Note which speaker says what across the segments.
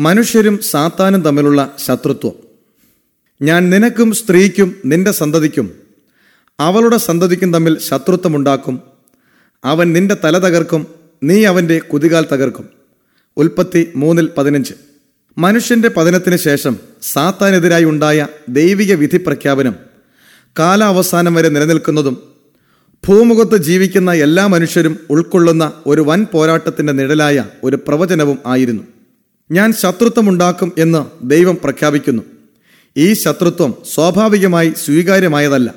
Speaker 1: മനുഷ്യരും സാത്താനും തമ്മിലുള്ള ശത്രുത്വം. ഞാൻ നിനക്കും സ്ത്രീക്കും നിന്റെ സന്തതിക്കും അവളുടെ സന്തതിക്കും തമ്മിൽ ശത്രുത്വമുണ്ടാക്കും. അവൻ നിന്റെ തല തകർക്കും നീ അവന്റെ കുതികാൽ തകർക്കും. ഉൽപ്പത്തി മൂന്നിൽ പതിനഞ്ച്. മനുഷ്യന്റെ പതനത്തിന് ശേഷം സാത്താനെതിരായി ഉണ്ടായ ദൈവിക വിധി പ്രഖ്യാപനം കാലാവസാനം വരെ നിലനിൽക്കുന്നതും ഭൂമുഖത്ത് ജീവിക്കുന്ന എല്ലാ മനുഷ്യരും ഉൾക്കൊള്ളുന്ന ഒരു വൻ പോരാട്ടത്തിന്റെ നിഴലായ ഒരു പ്രവചനവും ആയിരുന്നു. ഞാൻ ശത്രുത്വമുണ്ടാക്കും എന്ന് ദൈവം പ്രഖ്യാപിക്കുന്നു. ഈ ശത്രുത്വം സ്വാഭാവികമായി സ്വീകാര്യമായതല്ല.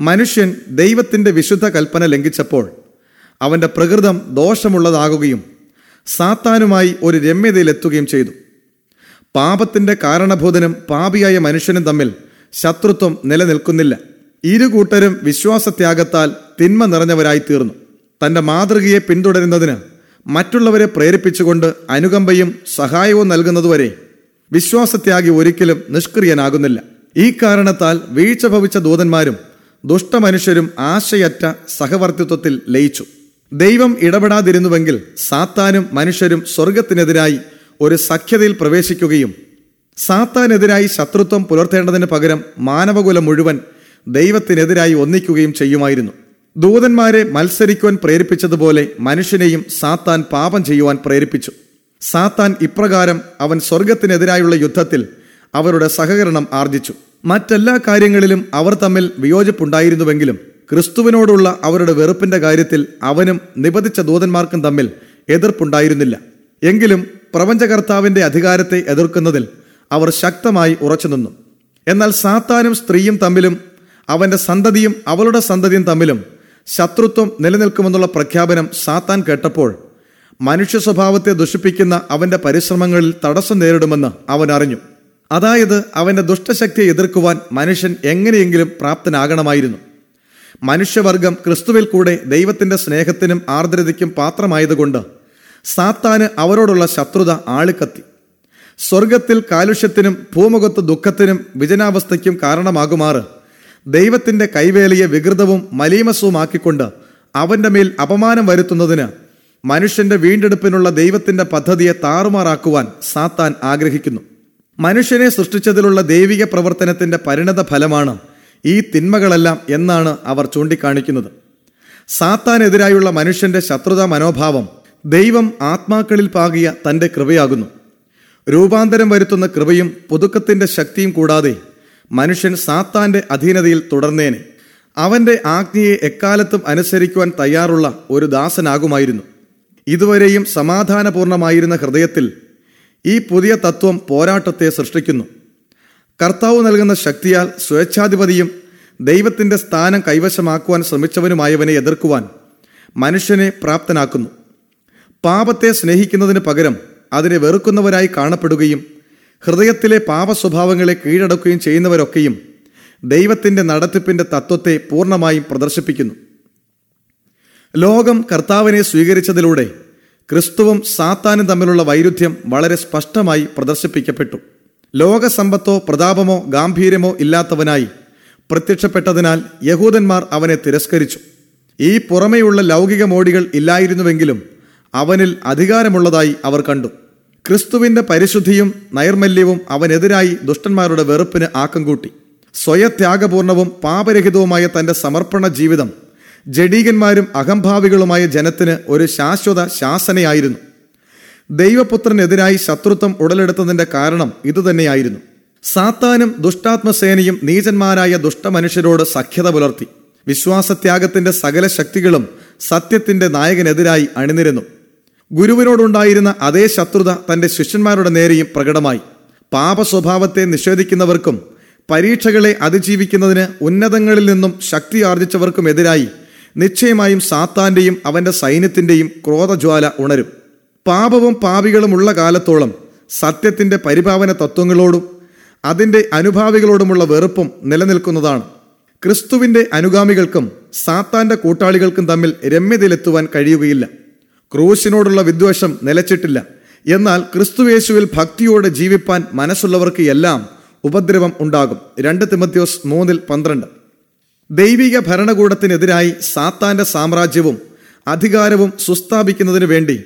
Speaker 1: മനുഷ്യൻ ദൈവത്തിന്റെ വിശുദ്ധ കൽപ്പന ലംഘിച്ചപ്പോൾ അവന്റെ പ്രകൃതം ദോഷമുള്ളതാകുകയും സാത്താനുമായി ഒരു രമ്യതയിലെത്തുകയും ചെയ്തു. പാപത്തിന്റെ കാരണഭൂതനും പാപിയായ മനുഷ്യനും തമ്മിൽ ശത്രുത്വം നിലനിൽക്കുന്നില്ല. ഇരു കൂട്ടരും വിശ്വാസത്യാഗത്താൽ തിന്മ നിറഞ്ഞവരായി തീർന്നു തന്റെ മാതൃകയെ പിന്തുടരുന്നതിന് മറ്റുള്ളവരെ പ്രേരിപ്പിച്ചുകൊണ്ട് അനുകമ്പയും സഹായവും നൽകുന്നതുവരെ വിശ്വാസത്യാഗി ഒരിക്കലും നിഷ്ക്രിയനാകുന്നില്ല. ഈ കാരണത്താൽ വീഴ്ച ഭവിച്ച ദൂതന്മാരും ദുഷ്ടമനുഷ്യരും ആശയറ്റ സഹവർത്തിത്വത്തിൽ ലയിച്ചു. ദൈവം ഇടപെടാതിരുന്നുവെങ്കിൽ സാത്താനും മനുഷ്യരും സ്വർഗത്തിനെതിരായി ഒരു സഖ്യതയിൽ പ്രവേശിക്കുകയും സാത്താനെതിരായി ശത്രുത്വം പുലർത്തേണ്ടതിന് പകരം മാനവകുലം മുഴുവൻ ദൈവത്തിനെതിരായി ഒന്നിക്കുകയും ചെയ്യുമായിരുന്നു. ദൂതന്മാരെ മത്സരിക്കുവാൻ പ്രേരിപ്പിച്ചതുപോലെ മനുഷ്യനെയും സാത്താൻ പാപം ചെയ്യുവാൻ പ്രേരിപ്പിച്ചു. സാത്താൻ ഇപ്രകാരം അവൻ സ്വർഗത്തിനെതിരായുള്ള യുദ്ധത്തിൽ അവരുടെ സഹകരണം ആർജിച്ചു. മറ്റെല്ലാ കാര്യങ്ങളിലും അവർ തമ്മിൽ വിയോജിപ്പുണ്ടായിരുന്നുവെങ്കിലും ക്രിസ്തുവിനോടുള്ള അവരുടെ വെറുപ്പിന്റെ കാര്യത്തിൽ അവനും നിബന്ധിച്ച ദൂതന്മാർക്കും തമ്മിൽ എതിർപ്പുണ്ടായിരുന്നില്ല. എങ്കിലും പ്രപഞ്ചകർത്താവിന്റെ അധികാരത്തെ എതിർക്കുന്നതിൽ അവർ ശക്തമായി ഉറച്ചുനിന്നു. എന്നാൽ സാത്താനും സ്ത്രീയും തമ്മിലും അവന്റെ സന്തതിയും അവളുടെ സന്തതിയും തമ്മിലും ശത്രുത്വം നിലനിൽക്കുമെന്നുള്ള പ്രഖ്യാപനം സാത്താൻ കേട്ടപ്പോൾ മനുഷ്യ സ്വഭാവത്തെ ദുഷിപ്പിക്കുന്ന അവന്റെ പരിശ്രമങ്ങളിൽ തടസ്സം നേരിടുമെന്ന് അവൻ അറിഞ്ഞു. അതായത് അവന്റെ ദുഷ്ടശക്തിയെ എതിർക്കുവാൻ മനുഷ്യൻ എങ്ങനെയെങ്കിലും പ്രാപ്തനാകണമായിരുന്നു. മനുഷ്യവർഗം ക്രിസ്തുവിൽ കൂടെ ദൈവത്തിന്റെ സ്നേഹത്തിനും ആർദ്രതയ്ക്കും പാത്രമായതുകൊണ്ട് സാത്താന് അവരോടുള്ള ശത്രുത ആളിക്കത്തി. സ്വർഗത്തിൽ കാലുഷ്യത്തിനും ഭൂമുഖത്ത് ദുഃഖത്തിനും വിജനാവസ്ഥയ്ക്കും കാരണമാകുമാറ്. ദൈവത്തിന്റെ കൈവേലയെ വികൃതവും മലീമസവുമാക്കിക്കൊണ്ട് അവന്റെ മേൽ അപമാനം വരുത്തുന്നതിന് മനുഷ്യന്റെ വീണ്ടെടുപ്പിനുള്ള ദൈവത്തിന്റെ പദ്ധതിയെ താറുമാറാക്കുവാൻ സാത്താൻ ആഗ്രഹിക്കുന്നു. മനുഷ്യനെ സൃഷ്ടിച്ചതിലുള്ള ദൈവിക പ്രവർത്തനത്തിന്റെ പരിണത ഫലമാണ് ഈ തിന്മകളെല്ലാം എന്നാണ് അവർ ചൂണ്ടിക്കാണിക്കുന്നത്. സാത്താനെതിരായുള്ള മനുഷ്യന്റെ ശത്രുതാ മനോഭാവം ദൈവം ആത്മാക്കളിൽ പാകിയ തന്റെ കൃപയാകുന്നു. രൂപാന്തരം വരുത്തുന്ന കൃപയും പുതുക്കത്തിന്റെ ശക്തിയും കൂടാതെ മനുഷ്യൻ സാത്താന്റെ അധീനതയിൽ തുടർന്നേനെ. അവന്റെ ആജ്ഞയെ എക്കാലത്തും അനുസരിക്കുവാൻ തയ്യാറുള്ള ഒരു ദാസനാകുമായിരുന്നു. ഇതുവരെയും സമാധാനപൂർണമായിരുന്ന ഹൃദയത്തിൽ ഈ പുതിയ തത്വം പോരാട്ടത്തെ സൃഷ്ടിക്കുന്നു. കർത്താവ് നൽകുന്ന ശക്തിയാൽ സ്വേച്ഛാധിപതിയും ദൈവത്തിന്റെ സ്ഥാനം കൈവശമാക്കുവാൻ ശ്രമിച്ചവനുമായവനെ എതിർക്കുവാൻ മനുഷ്യനെ പ്രാപ്തനാക്കുന്നു. പാപത്തെ സ്നേഹിക്കുന്നതിന് പകരം അതിനെ വെറുക്കുന്നവരായി കാണപ്പെടുകയും ഹൃദയത്തിലെ പാപസ്വഭാവങ്ങളെ കീഴടക്കുകയും ചെയ്യുന്നവരൊക്കെയും ദൈവത്തിന്റെ നടത്തിപ്പിന്റെ തത്വത്തെ പൂർണമായും പ്രദർശിപ്പിക്കുന്നു. ലോകം കർത്താവിനെ സ്വീകരിച്ചതിലൂടെ ക്രിസ്തുവും സാത്താനും തമ്മിലുള്ള വൈരുദ്ധ്യം വളരെ സ്പഷ്ടമായി പ്രദർശിപ്പിക്കപ്പെട്ടു. ലോകസമ്പത്തോ പ്രതാപമോ ഗാംഭീര്യമോ ഇല്ലാത്തവനായി പ്രത്യക്ഷപ്പെട്ടതിനാൽ യഹൂദന്മാർ അവനെ തിരസ്കരിച്ചു. ഈ പുറമെയുള്ള ലൗകിക മോടികൾ ഇല്ലായിരുന്നുവെങ്കിലും അവനിൽ അധികാരമുള്ളതായി അവർ കണ്ടു. ക്രിസ്തുവിന്റെ പരിശുദ്ധിയും നൈർമല്യവും അവനെതിരായി ദുഷ്ടന്മാരുടെ വെറുപ്പിന് ആക്കം കൂട്ടി. സ്വയത്യാഗപൂർണവും പാപരഹിതവുമായ തന്റെ സമർപ്പണ ജീവിതം ജഡീകന്മാരും അഹംഭാവികളുമായ ജനത്തിന് ഒരു ശാശ്വത ശാസനയായിരുന്നു. ദൈവപുത്രനെതിരായി ശത്രുത്വം ഉടലെടുത്തതിന്റെ കാരണം ഇതുതന്നെയായിരുന്നു. സാത്താനും ദുഷ്ടാത്മസേനയും നീചന്മാരായ ദുഷ്ടമനുഷ്യരോട് സഖ്യത പുലർത്തി. വിശ്വാസത്യാഗത്തിന്റെ സകല ശക്തികളും സത്യത്തിന്റെ നായകനെതിരായി അണിനിരുന്നു. ഗുരുവിനോടുണ്ടായിരുന്ന അതേ ശത്രുത തന്റെ ശിഷ്യന്മാരുടെ നേരെയും പ്രകടമായി. പാപ സ്വഭാവത്തെ നിഷേധിക്കുന്നവർക്കും പരീക്ഷകളെ അതിജീവിക്കുന്നതിന് ഉന്നതങ്ങളിൽ നിന്നും ശക്തി ആർജിച്ചവർക്കും എതിരായി നിശ്ചയമായും സാത്താന്റെയും അവന്റെ സൈന്യത്തിന്റെയും ക്രോധജ്വാല ഉണരും. പാപവും പാപികളുമുള്ള കാലത്തോളം സത്യത്തിന്റെ പരിപാവന തത്വങ്ങളോടും അതിന്റെ അനുഭാവികളോടുമുള്ള വെറുപ്പും നിലനിൽക്കുന്നതാണ്. ക്രിസ്തുവിന്റെ അനുഗാമികൾക്കും സാത്താന്റെ കൂട്ടാളികൾക്കും തമ്മിൽ രമ്യതയിലെത്തുവാൻ കഴിയുകയില്ല. ക്രൂശിനോടുള്ള വിദ്വേഷം നിലച്ചിട്ടില്ല. എന്നാൽ ക്രിസ്തുവേശുവിൽ ഭക്തിയോടെ ജീവിപ്പാൻ മനസ്സുള്ളവർക്ക് എല്ലാം ഉപദ്രവം ഉണ്ടാകും. രണ്ട് തിമത്യോസ് മൂന്നിൽ പന്ത്രണ്ട്. ദൈവിക ഭരണകൂടത്തിനെതിരായി സാത്താന്റെ സാമ്രാജ്യവും അധികാരവും സുസ്ഥാപിക്കുന്നതിനു വേണ്ടി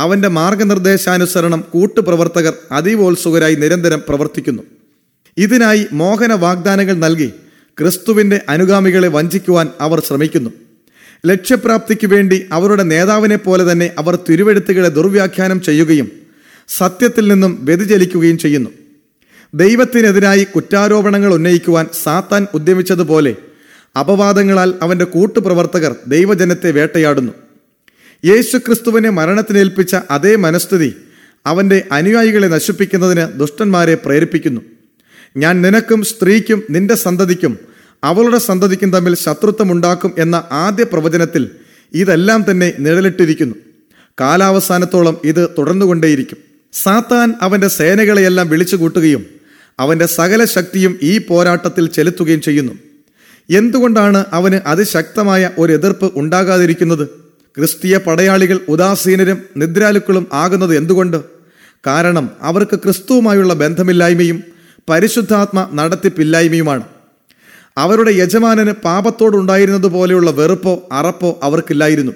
Speaker 1: അവന്റെ മാർഗനിർദ്ദേശാനുസരണം കൂട്ടുപ്രവർത്തകർ അതീവോത്സുകരായി നിരന്തരം പ്രവർത്തിക്കുന്നു. ഇതിനായി മോഹന വാഗ്ദാനങ്ങൾ നൽകി ക്രിസ്തുവിന്റെ അനുഗാമികളെ വഞ്ചിക്കുവാൻ അവർ ശ്രമിക്കുന്നു. ലക്ഷ്യപ്രാപ്തിക്ക് വേണ്ടി അവരുടെ നേതാവിനെ പോലെ തന്നെ അവർ തിരുവെഴുത്തുകളെ ദുർവ്യാഖ്യാനം ചെയ്യുകയും സത്യത്തിൽ നിന്നും വ്യതിചലിക്കുകയും ചെയ്യുന്നു. ദൈവത്തിനെതിരായി കുറ്റാരോപണങ്ങൾ ഉന്നയിക്കുവാൻ സാത്താൻ ഉദ്യമിച്ചതുപോലെ അപവാദങ്ങളാൽ അവന്റെ കൂട്ടുപ്രവർത്തകർ ദൈവജനത്തെ വേട്ടയാടുന്നു. യേശുക്രിസ്തുവിനെ മരണത്തിനേൽപ്പിച്ച അതേ മനസ്ഥിതി അവന്റെ അനുയായികളെ നശിപ്പിക്കുന്നതിന് ദുഷ്ടന്മാരെ പ്രേരിപ്പിക്കുന്നു. ഞാൻ നിനക്കും സ്ത്രീക്കും നിന്റെ സന്തതിക്കും അവളുടെ സന്തതിക്കും തമ്മിൽ ശത്രുത്വമുണ്ടാക്കും എന്ന ആദ്യ പ്രവചനത്തിൽ ഇതെല്ലാം തന്നെ നിഴലിട്ടിരിക്കുന്നു. കാലാവസാനത്തോളം ഇത് തുടർന്നുകൊണ്ടേയിരിക്കും. സാത്താൻ അവന്റെ സേനകളെയെല്ലാം വിളിച്ചുകൂട്ടുകയും അവന്റെ സകല ശക്തിയും ഈ പോരാട്ടത്തിൽ ചെലുത്തുകയും ചെയ്യുന്നു. എന്തുകൊണ്ടാണ് അവന് അതിശക്തമായ ഒരു എതിർപ്പ് ഉണ്ടാകാതിരിക്കുന്നത്? ക്രിസ്തീയ പടയാളികൾ ഉദാസീനരും നിദ്രാലുക്കളും ആകുന്നത് എന്തുകൊണ്ട്? കാരണം അവർക്ക് ക്രിസ്തുവുമായുള്ള ബന്ധമില്ലായ്മയും പരിശുദ്ധാത്മ നടത്തിപ്പില്ലായ്മയുമാണ്. അവരുടെ യജമാനന് പാപത്തോടുണ്ടായിരുന്നത് പോലെയുള്ള വെറുപ്പോ അറപ്പോ അവർക്കില്ലായിരുന്നു.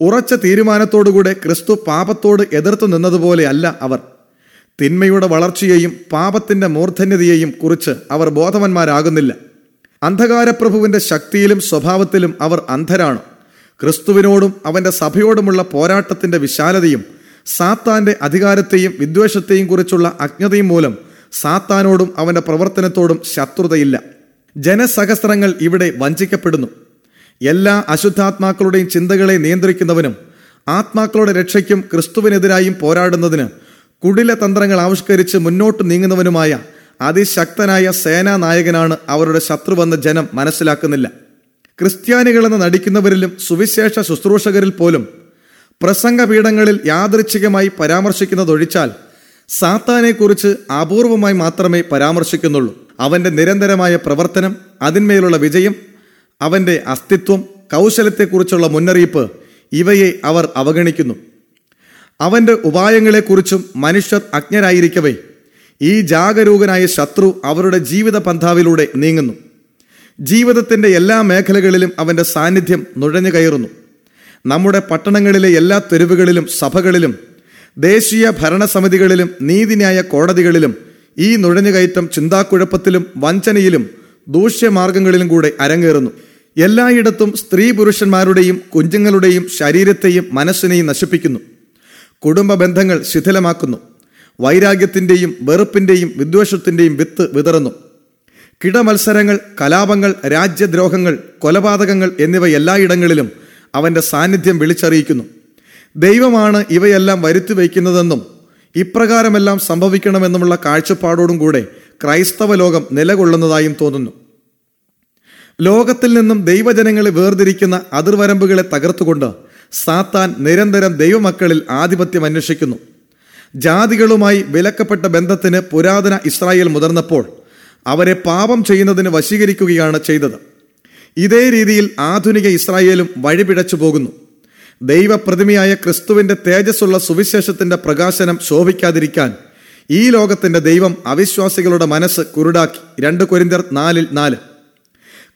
Speaker 1: ഉറച്ച തീരുമാനത്തോടുകൂടെ ക്രിസ്തു പാപത്തോട് എതിർത്തു നിന്നതുപോലെ അല്ല അവർ. തിന്മയുടെ വളർച്ചയെയും പാപത്തിന്റെ മൂർധന്യതയെയും കുറിച്ച് അവർ ബോധവന്മാരാകുന്നില്ല. അന്ധകാരപ്രഭുവിന്റെ ശക്തിയിലും സ്വഭാവത്തിലും അവർ അന്ധരാണ്. ക്രിസ്തുവിനോടും അവന്റെ സഭയോടുമുള്ള പോരാട്ടത്തിന്റെ വിശാലതയും സാത്താന്റെ അധികാരത്തെയും വിദ്വേഷത്തെയും കുറിച്ചുള്ള അജ്ഞതയും മൂലം സാത്താനോടും അവന്റെ പ്രവർത്തനത്തോടും ശത്രുതയില്ല. ജനസഹസ്രങ്ങൾ ഇവിടെ വഞ്ചിക്കപ്പെടുന്നു. എല്ലാ അശുദ്ധാത്മാക്കളുടെയും ചിന്തകളെ നിയന്ത്രിക്കുന്നവനും ആത്മാക്കളുടെ രക്ഷയ്ക്കും ക്രിസ്തുവിനെതിരായും പോരാടുന്നതിന് കുടില തന്ത്രങ്ങൾ ആവിഷ്കരിച്ച് മുന്നോട്ട് നീങ്ങുന്നവനുമായ അതിശക്തനായ സേനാ നായകനാണ് അവരുടെ ശത്രുവെന്ന് ജനം മനസ്സിലാക്കുന്നില്ല. ക്രിസ്ത്യാനികളെന്ന് നടിക്കുന്നവരിലും സുവിശേഷ ശുശ്രൂഷകരിൽ പോലും പ്രസംഗപീഠങ്ങളിൽ യാദൃച്ഛികമായി പരാമർശിക്കുന്നതൊഴിച്ചാൽ സാത്താനെക്കുറിച്ച് അപൂർവമായി മാത്രമേ പരാമർശിക്കുന്നുള്ളൂ. അവന്റെ നിരന്തരമായ പ്രവർത്തനം അതിന്മേലുള്ള വിജയം അവന്റെ അസ്തിത്വം കൗശലത്തെക്കുറിച്ചുള്ള മുന്നറിയിപ്പ് ഇവയെ അവർ അവഗണിക്കുന്നു. അവന്റെ ഉപായങ്ങളെക്കുറിച്ചും മനുഷ്യർ അജ്ഞരായിരിക്കവേ ഈ ജാഗരൂകനായ ശത്രു അവരുടെ ജീവിത പന്ഥാവിലൂടെ നീങ്ങുന്നു. ജീവിതത്തിന്റെ എല്ലാ മേഖലകളിലും അവന്റെ സാന്നിധ്യം നുഴഞ്ഞു കയറുന്നു. നമ്മുടെ പട്ടണങ്ങളിലെ എല്ലാ തെരുവുകളിലും സഭകളിലും ദേശീയ ഭരണസമിതികളിലും നീതിന്യായ കോടതികളിലും ഈ നുഴഞ്ഞുകയറ്റം ചിന്താക്കുഴപ്പത്തിലും വഞ്ചനയിലും ദൂഷ്യമാർഗങ്ങളിലും കൂടെ അരങ്ങേറുന്നു. എല്ലായിടത്തും സ്ത്രീ പുരുഷന്മാരുടെയും കുഞ്ഞുങ്ങളുടെയും ശരീരത്തെയും മനസ്സിനെയും നശിപ്പിക്കുന്നു. കുടുംബ ബന്ധങ്ങൾ ശിഥിലമാക്കുന്നു. വൈരാഗ്യത്തിന്റെയും വെറുപ്പിന്റെയും വിദ്വേഷത്തിന്റെയും വിത്ത് വിതറുന്നു. കിടമത്സരങ്ങൾ കലാപങ്ങൾ രാജ്യദ്രോഹങ്ങൾ കൊലപാതകങ്ങൾ എന്നിവ എല്ലായിടങ്ങളിലും അവന്റെ സാന്നിധ്യം വിളിച്ചറിയിക്കുന്നു. ദൈവമാണ് ഇവയെല്ലാം വരുത്തി വയ്ക്കുന്നതെന്നും ഇപ്രകാരമെല്ലാം സംഭവിക്കണമെന്നുമുള്ള കാഴ്ചപ്പാടോടും കൂടെ ക്രൈസ്തവ ലോകം നിലകൊള്ളുന്നതായും തോന്നുന്നു. ലോകത്തിൽ നിന്നും ദൈവജനങ്ങളെ വേർതിരിക്കുന്ന അതിർവരമ്പുകളെ തകർത്തുകൊണ്ട് സാത്താൻ നിരന്തരം ദൈവമക്കളിൽ ആധിപത്യം അന്വേഷിക്കുന്നു. ജാതികളുമായി വിലക്കപ്പെട്ട ബന്ധത്തിന് പുരാതന ഇസ്രായേൽ മുതിർന്നപ്പോൾ അവരെ പാപം ചെയ്യുന്നതിന് വശീകരിക്കുകയാണ് ചെയ്തത്. ഇതേ രീതിയിൽ ആധുനിക ഇസ്രായേലും വഴിപിഴച്ചു പോകുന്നു ദൈവപ്രതിമയായ ക്രിസ്തുവിന്റെ തേജസ്സുള്ള സുവിശേഷത്തിന്റെ പ്രകാശനം ശോഭിക്കാതിരിക്കാൻ ഈ ലോകത്തിന്റെ ദൈവം അവിശ്വാസികളുടെ മനസ്സ് കുരുടാക്കി. രണ്ട് കൊരിന്തർ നാലിൽ നാല്.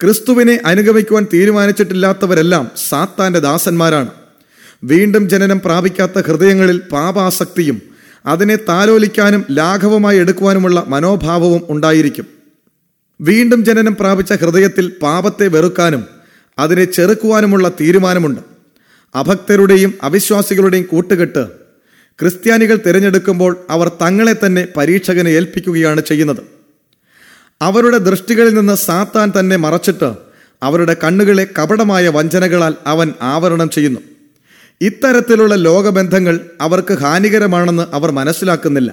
Speaker 1: ക്രിസ്തുവിനെ അനുഗമിക്കുവാൻ തീരുമാനിച്ചിട്ടില്ലാത്തവരെല്ലാം സാത്താന്റെ ദാസന്മാരാണ്. വീണ്ടും ജനനം പ്രാപിക്കാത്ത ഹൃദയങ്ങളിൽ പാപാസക്തിയും അതിനെ താലോലിക്കാനും ലാഘവമായി എടുക്കുവാനുമുള്ള മനോഭാവവും ഉണ്ടായിരിക്കും. വീണ്ടും ജനനം പ്രാപിച്ച ഹൃദയത്തിൽ പാപത്തെ വെറുക്കാനും അതിനെ ചെറുക്കുവാനുമുള്ള തീരുമാനമുണ്ട്. അഭക്തരുടെയും അവിശ്വാസികളുടെയും കൂട്ടുകെട്ട് ക്രിസ്ത്യാനികൾ തിരഞ്ഞെടുക്കുമ്പോൾ അവർ തങ്ങളെ തന്നെ പരീക്ഷകനെ ഏൽപ്പിക്കുകയാണ് ചെയ്യുന്നത്. അവരുടെ ദൃഷ്ടികളിൽ നിന്ന് സാത്താൻ തന്നെ മറച്ചിട്ട് അവരുടെ കണ്ണുകളെ കപടമായ വഞ്ചനകളാൽ അവൻ ആവരണം ചെയ്യുന്നു. ഇത്തരത്തിലുള്ള ലോകബന്ധങ്ങൾ അവർക്ക് ഹാനികരമാണെന്ന് അവർ മനസ്സിലാക്കുന്നില്ല.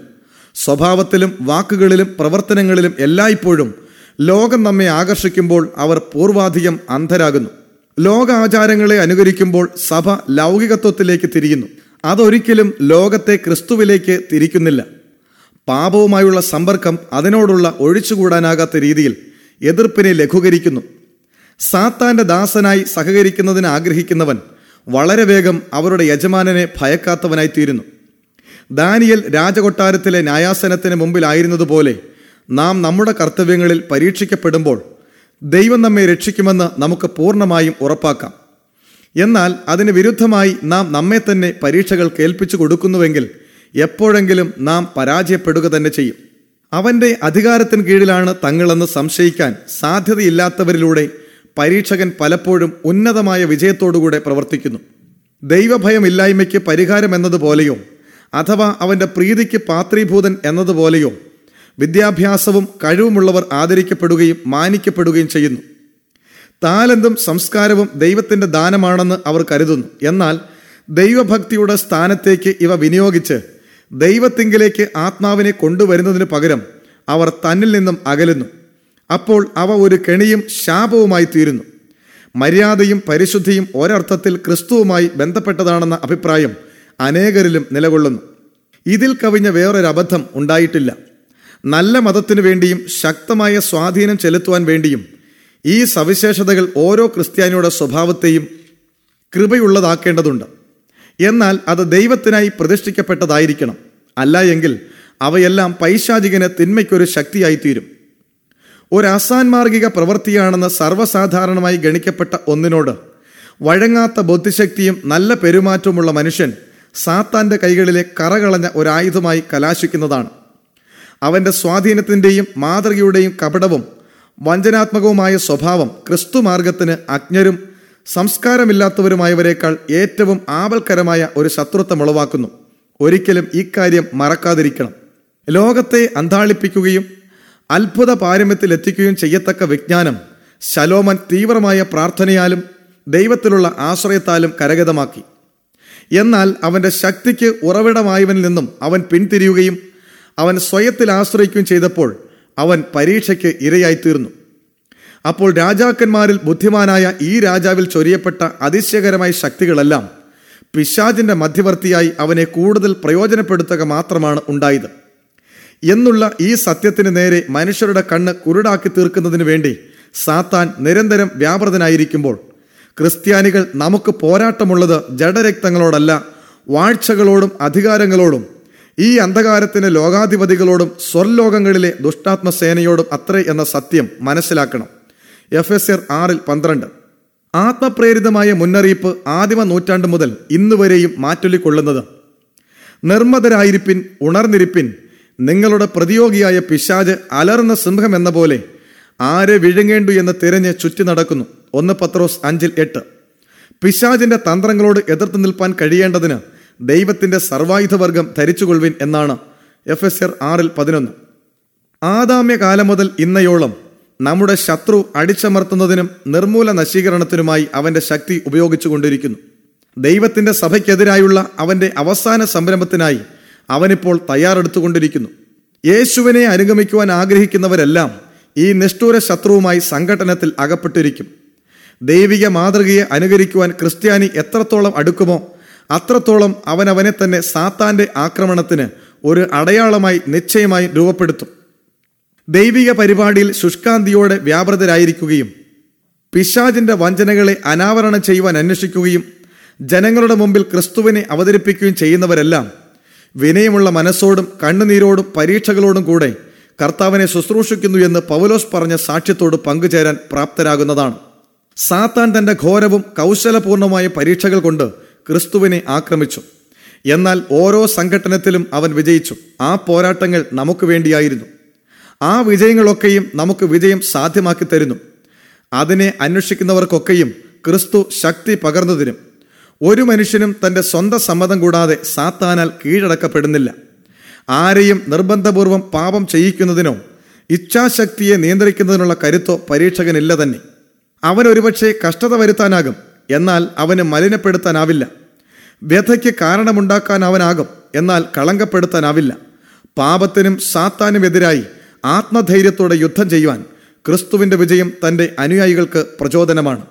Speaker 1: സ്വഭാവത്തിലും വാക്കുകളിലും പ്രവർത്തനങ്ങളിലും എല്ലായ്പ്പോഴും ലോകം നമ്മെ ആകർഷിക്കുമ്പോൾ അവർ പൂർവാധികം അന്ധരാകുന്നു. ലോക ആചാരങ്ങളെ അനുകരിക്കുമ്പോൾ സഭ ലൗകികത്വത്തിലേക്ക് തിരിയുന്നു. അതൊരിക്കലും ലോകത്തെ ക്രിസ്തുവിലേക്ക് തിരിക്കുന്നില്ല. പാപവുമായുള്ള സമ്പർക്കം അതിനോടുള്ള ഒഴിച്ചുകൂടാനാകാത്ത രീതിയിൽ എതിർപ്പിനെ ലഘൂകരിക്കുന്നു. സാത്താന്റെ ദാസനായി സഹകരിക്കുന്നതിന് ആഗ്രഹിക്കുന്നവൻ വളരെ വേഗം അവരുടെ യജമാനനെ ഭയക്കാത്തവനായി തീരുന്നു. ദാനിയൽ രാജകൊട്ടാരത്തിലെ ന്യായാസനത്തിന് മുമ്പിലായിരുന്നതുപോലെ നാം നമ്മുടെ കർത്തവ്യങ്ങളിൽ പരീക്ഷിക്കപ്പെടുമ്പോൾ ദൈവം നമ്മെ രക്ഷിക്കുമെന്ന് നമുക്ക് പൂർണമായും ഉറപ്പാക്കാം. എന്നാൽ അതിന് വിരുദ്ധമായി നാം നമ്മെ തന്നെ പരീക്ഷകൾ കേൾപ്പിച്ചു കൊടുക്കുന്നുവെങ്കിൽ എപ്പോഴെങ്കിലും നാം പരാജയപ്പെടുക തന്നെ ചെയ്യും. അവന്റെ അധികാരത്തിന് കീഴിലാണ് തങ്ങളെന്ന് സംശയിക്കാൻ സാധ്യതയില്ലാത്തവരിലൂടെ പരീക്ഷകൻ പലപ്പോഴും ഉന്നതമായ വിജയത്തോടുകൂടെ പ്രവർത്തിക്കുന്നു. ദൈവഭയമില്ലായ്മയ്ക്ക് പരിഹാരം എന്നതുപോലെയോ അഥവാ അവന്റെ പ്രീതിക്ക് പാത്രീഭൂതൻ എന്നതുപോലെയോ വിദ്യാഭ്യാസവും കഴിവുമുള്ളവർ ആദരിക്കപ്പെടുകയും മാനിക്കപ്പെടുകയും ചെയ്യുന്നു. താലന്തും സംസ്കാരവും ദൈവത്തിന്റെ ദാനമാണെന്ന് അവർ കരുതുന്നു. എന്നാൽ ദൈവഭക്തിയുടെ സ്ഥാനത്തേക്ക് ഇവ വിനിയോഗിച്ച് ദൈവത്തിങ്കിലേക്ക് ആത്മാവിനെ കൊണ്ടുവരുന്നതിന് പകരം അവർ തന്നിൽ നിന്നും അകലുന്നു. അപ്പോൾ അവ ഒരു കെണിയും ശാപവുമായി തീരുന്നു. മര്യാദയും പരിശുദ്ധിയും ഒരർത്ഥത്തിൽ ക്രിസ്തുവുമായി ബന്ധപ്പെട്ടതാണെന്ന അഭിപ്രായം അനേകരിലും നിലകൊള്ളുന്നു. ഇതിൽ കവിഞ്ഞ വേറൊരബദ്ധം ഉണ്ടായിട്ടില്ല. നല്ല മതത്തിനു വേണ്ടിയും ശക്തമായ സ്വാധീനം ചെലുത്തുവാൻ വേണ്ടിയും ഈ സവിശേഷതകൾ ഓരോ ക്രിസ്ത്യാനിയുടെ സ്വഭാവത്തെയും കൃപയുള്ളതാക്കേണ്ടതുണ്ട്. എന്നാൽ അത് ദൈവത്തിനായി പ്രതിഷ്ഠിക്കപ്പെട്ടതായിരിക്കണം. അല്ല എങ്കിൽ അവയെല്ലാം പൈശാചികന് തിന്മയ്ക്കൊരു ശക്തിയായിത്തീരും. ഒരു അസാൻമാർഗിക പ്രവൃത്തിയാണെന്ന് സർവസാധാരണമായി ഗണിക്കപ്പെട്ട ഒന്നിനോട് വഴങ്ങാത്ത ബുദ്ധിശക്തിയും നല്ല പെരുമാറ്റവുമുള്ള മനുഷ്യൻ സാത്താന്റെ കൈകളിലെ കറകളഞ്ഞ ഒരായുധമായി കലാശിക്കുന്നതാണ്. അവന്റെ സ്വാധീനത്തിന്റെയും മാതൃകയുടെയും കപടവും വഞ്ചനാത്മകവുമായ സ്വഭാവം ക്രിസ്തു മാർഗത്തിന് അജ്ഞരും സംസ്കാരമില്ലാത്തവരുമായവരേക്കാൾ ഏറ്റവും ആപൽക്കരമായ ഒരു ശത്രുത്വം ഉളവാക്കുന്നു. ഒരിക്കലും ഇക്കാര്യം മറക്കാതിരിക്കണം. ലോകത്തെ അന്താളിപ്പിക്കുകയും അത്ഭുത പാരമ്യത്തിലെത്തിക്കുകയും ചെയ്യത്തക്ക വിജ്ഞാനം ശലോമൻ തീവ്രമായ പ്രാർത്ഥനയാലും ദൈവത്തിലുള്ള ആശ്രയത്താലും കരഗതമാക്കി. എന്നാൽ അവന്റെ ശക്തിക്ക് ഉറവിടമായവനിൽ നിന്നും അവൻ പിന്തിരിയുകയും അവൻ സ്വയത്തിൽ ആശ്രയിക്കുകയും ചെയ്തപ്പോൾ അവൻ പരീക്ഷയ്ക്ക് ഇരയായിത്തീർന്നു. അപ്പോൾ രാജാക്കന്മാരിൽ ബുദ്ധിമാനായ ഈ രാജാവിൽ ചൊരിയപ്പെട്ട അതിശയകരമായ ശക്തികളെല്ലാം പിശാചിന്റെ മധ്യവർത്തിയായി അവനെ കൂടുതൽ പ്രയോജനപ്പെടുത്തുക മാത്രമാണ് ഉണ്ടായത്. എന്നുള്ള ഈ സത്യത്തിന് നേരെ മനുഷ്യരുടെ കണ്ണ് കുരുടാക്കി തീർക്കുന്നതിന് വേണ്ടി സാത്താൻ നിരന്തരം വ്യാപൃതനായിരിക്കുമ്പോൾ ക്രിസ്ത്യാനികൾ നമുക്ക് പോരാട്ടമുള്ളത് ജഡരക്തങ്ങളോടല്ല വാഴ്ചകളോടും അധികാരങ്ങളോടും ഈ അന്ധകാരത്തിന് ലോകാധിപതികളോടും സ്വർലോകങ്ങളിലെ ദുഷ്ടാത്മസേനയോടും അത്രേ എന്ന സത്യം മനസ്സിലാക്കണം. എഫ് എസ് എർ ആറിൽ പന്ത്രണ്ട്. ആത്മപ്രേരിതമായ മുന്നറിയിപ്പ് ആദിമ നൂറ്റാണ്ട് മുതൽ ഇന്നുവരെയും മാറ്റൊല്ലിക്കൊള്ളുന്നത് നിർമ്മതരായിരിപ്പിൻ ഉണർന്നിരിപ്പിൻ നിങ്ങളുടെ പ്രതിയോഗിയായ പിശാജ് അലർന്ന സിംഹം എന്ന പോലെ ആരെ വിഴുങ്ങേണ്ടു എന്ന് തിരഞ്ഞ് ചുറ്റി നടക്കുന്നു. ഒന്ന് പത്രോസ് അഞ്ചിൽ എട്ട്. പിശാജിന്റെ തന്ത്രങ്ങളോട് എതിർത്ത് നിൽപ്പാൻ കഴിയേണ്ടതിന് ദൈവത്തിന്റെ സർവായുധവർഗം ധരിച്ചുകൊള്ളുവിൻ എന്നാണ് എഫ് എസ് എർ ആറിൽ പതിനൊന്ന്. ആദാമ്യ കാലം മുതൽ ഇന്നയോളം നമ്മുടെ ശത്രു അടിച്ചമർത്തുന്നതിനും നിർമൂല നശീകരണത്തിനുമായി അവന്റെ ശക്തി ഉപയോഗിച്ചുകൊണ്ടിരിക്കുന്നു. ദൈവത്തിന്റെ സഭയ്ക്കെതിരായുള്ള അവന്റെ അവസാന സംരംഭത്തിനായി അവനിപ്പോൾ തയ്യാറെടുത്തുകൊണ്ടിരിക്കുന്നു. യേശുവിനെ അനുഗമിക്കുവാൻ ആഗ്രഹിക്കുന്നവരെല്ലാം ഈ നിഷ്ഠൂര ശത്രുവുമായി സംഘടനത്തിൽ അകപ്പെട്ടിരിക്കും. ദൈവിക മാതൃകയെ അനുകരിക്കുവാൻ ക്രിസ്ത്യാനി എത്രത്തോളം അടുക്കുമോ അത്രത്തോളം അവൻ അവനെ തന്നെ സാത്താന്റെ ആക്രമണത്തിന് ഒരു അടയാളമായി നിശ്ചയമായി രൂപപ്പെടുത്തും. ദൈവിക പരിപാടിയിൽ ശുഷ്കാന്തിയോടെ വ്യാപൃതരായിരിക്കുകയും പിശാജിന്റെ വഞ്ചനകളെ അനാവരണം ചെയ്യുവാൻ അന്വേഷിക്കുകയും ജനങ്ങളുടെ മുമ്പിൽ ക്രിസ്തുവിനെ അവതരിപ്പിക്കുകയും ചെയ്യുന്നവരെല്ലാം വിനയമുള്ള മനസ്സോടും കണ്ണുനീരോടും പരീക്ഷകളോടും കൂടെ കർത്താവിനെ ശുശ്രൂഷിക്കുന്നു എന്ന് പൗലോസ് പറഞ്ഞ സാക്ഷ്യത്തോട് പങ്കുചേരാൻ പ്രാപ്തരാകുന്നതാണ്. സാത്താൻ തന്റെ ഘോരവും കൗശലപൂർണമായ പരീക്ഷകൾ കൊണ്ട് ക്രിസ്തുവിനെ ആക്രമിച്ചു. എന്നാൽ ഓരോ സംഘട്ടനത്തിലും അവൻ വിജയിച്ചു. ആ പോരാട്ടങ്ങൾ നമുക്ക് വേണ്ടിയായിരുന്നു. ആ വിജയങ്ങളൊക്കെയും നമുക്ക് വിജയം സാധ്യമാക്കി തരുന്നു. അതിനെ അന്വേഷിക്കുന്നവർക്കൊക്കെയും ക്രിസ്തു ശക്തി പകർന്നു തരും ഒരു മനുഷ്യനും തന്റെ സ്വന്തം സമ്മതം കൂടാതെ സാത്താനാൽ കീഴടക്കപ്പെടുന്നില്ല. ആരെയും നിർബന്ധപൂർവം പാപം ചെയ്യിക്കുന്നതിനോ ഇച്ഛാശക്തിയെ നിയന്ത്രിക്കുന്നതിനുള്ള കരുത്തോ പരീക്ഷകനില്ല തന്നെ. അവനൊരുപക്ഷെ കഷ്ടത വരുത്താനാകും എന്നാൽ അവന് മലിനപ്പെടുത്താനാവില്ല. വ്യഥയ്ക്ക് കാരണമുണ്ടാക്കാൻ അവനാകും എന്നാൽ കളങ്കപ്പെടുത്താനാവില്ല. പാപത്തിനും സാത്താനുമെതിരായി ആത്മധൈര്യത്തോടെ യുദ്ധം ചെയ്യുവാൻ ക്രിസ്തുവിന്റെ വിജയം തന്റെ അനുയായികൾക്ക് പ്രചോദനമാണ്.